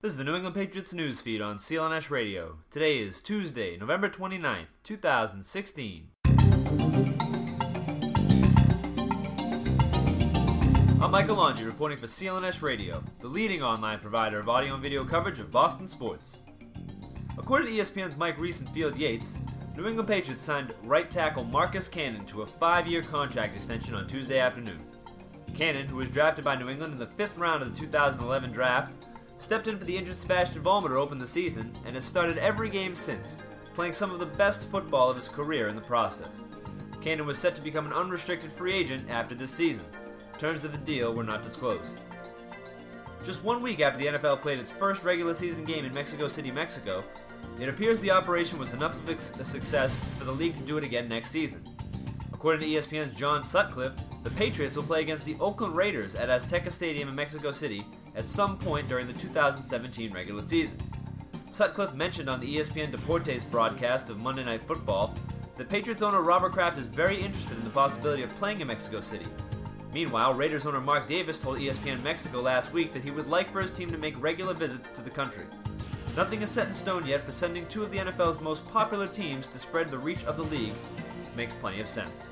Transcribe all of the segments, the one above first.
This is the New England Patriots news feed on CLNS Radio. Today is Tuesday, November 29th, 2016. I'm Michael Longy reporting for CLNS Radio, the leading online provider of audio and video coverage of Boston sports. According to ESPN's Mike Reiss and Field Yates, New England Patriots signed right tackle Marcus Cannon to a five-year contract extension on Tuesday afternoon. Cannon, who was drafted by New England in the fifth round of the 2011 draft, stepped in for the injured Sebastian Vollmer to open the season, and has started every game since, playing some of the best football of his career in the process. Cannon was set to become an unrestricted free agent after this season. Terms of the deal were not disclosed. Just one week after the NFL played its first regular season game in Mexico City, Mexico, it appears the operation was enough of a success for the league to do it again next season. According to ESPN's John Sutcliffe, the Patriots will play against the Oakland Raiders at Azteca Stadium in Mexico City at some point during the 2017 regular season. Sutcliffe mentioned on the ESPN Deportes broadcast of Monday Night Football that Patriots owner Robert Kraft is very interested in the possibility of playing in Mexico City. Meanwhile, Raiders owner Mark Davis told ESPN Mexico last week that he would like for his team to make regular visits to the country. Nothing is set in stone yet, but sending two of the NFL's most popular teams to spread the reach of the league makes plenty of sense.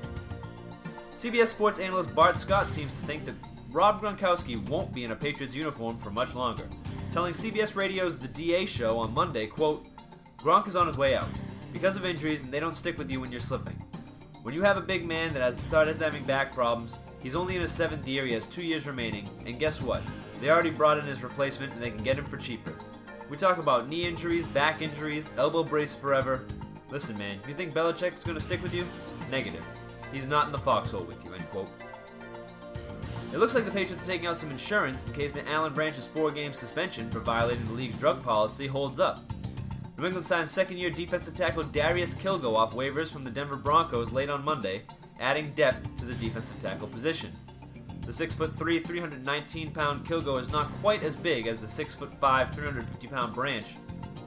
CBS Sports analyst Bart Scott seems to think that Rob Gronkowski won't be in a Patriots uniform for much longer, telling CBS Radio's The DA Show on Monday, quote, Gronk is on his way out. Because of injuries, and they don't stick with you when you're slipping. When you have a big man that has started having back problems, he's only in his seventh year, he has two years remaining, and guess what? They already brought in his replacement and they can get him for cheaper. We talk about knee injuries, back injuries, elbow brace forever. Listen, man, you think Belichick is going to stick with you? Negative. He's not in the foxhole with you, end quote. It looks like the Patriots are taking out some insurance in case the Alan Branch's four game suspension for violating the league's drug policy holds up. New England signed second year defensive tackle Darius Kilgo off waivers from the Denver Broncos late on Monday, adding depth to the defensive tackle position. The 6'3, 319 pound Kilgo is not quite as big as the 6'5, 350 pound Branch,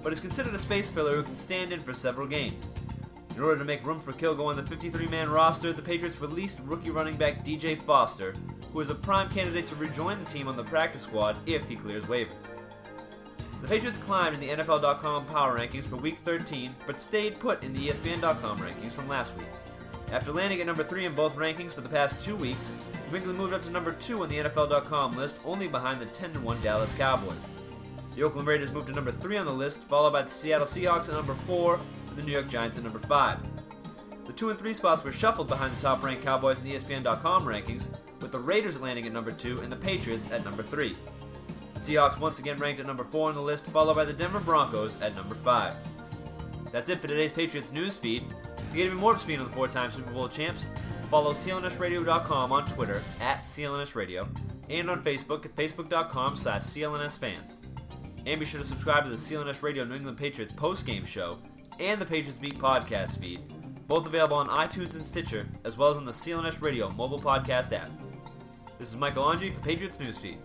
but is considered a space filler who can stand in for several games. In order to make room for Kilgo on the 53 man roster, the Patriots released rookie running back DJ Foster, who is a prime candidate to rejoin the team on the practice squad if he clears waivers. The Patriots climbed in the NFL.com power rankings for Week 13, but stayed put in the ESPN.com rankings from last week. After landing at number 3 in both rankings for the past two weeks, New England moved up to number 2 on the NFL.com list, only behind the 10 1 Dallas Cowboys. The Oakland Raiders moved to number 3 on the list, followed by the Seattle Seahawks at number 4 and the New York Giants at number 5. The 2 and 3 spots were shuffled behind the top ranked Cowboys in the ESPN.com rankings, with the Raiders landing at number 2 and the Patriots at number 3. The Seahawks once again ranked at number 4 on the list, followed by the Denver Broncos at number 5. That's it for today's Patriots news feed. To get even more up speed on the four time Super Bowl champs, follow clnsradio.com on Twitter at clnsradio and on Facebook at facebook.com slash clnsfans. And be sure to subscribe to the CLNS Radio New England Patriots post-game show and the Patriots Beat podcast feed, both available on iTunes and Stitcher, as well as on the CLNS Radio mobile podcast app. This is Michael Angie for Patriots Newsfeed.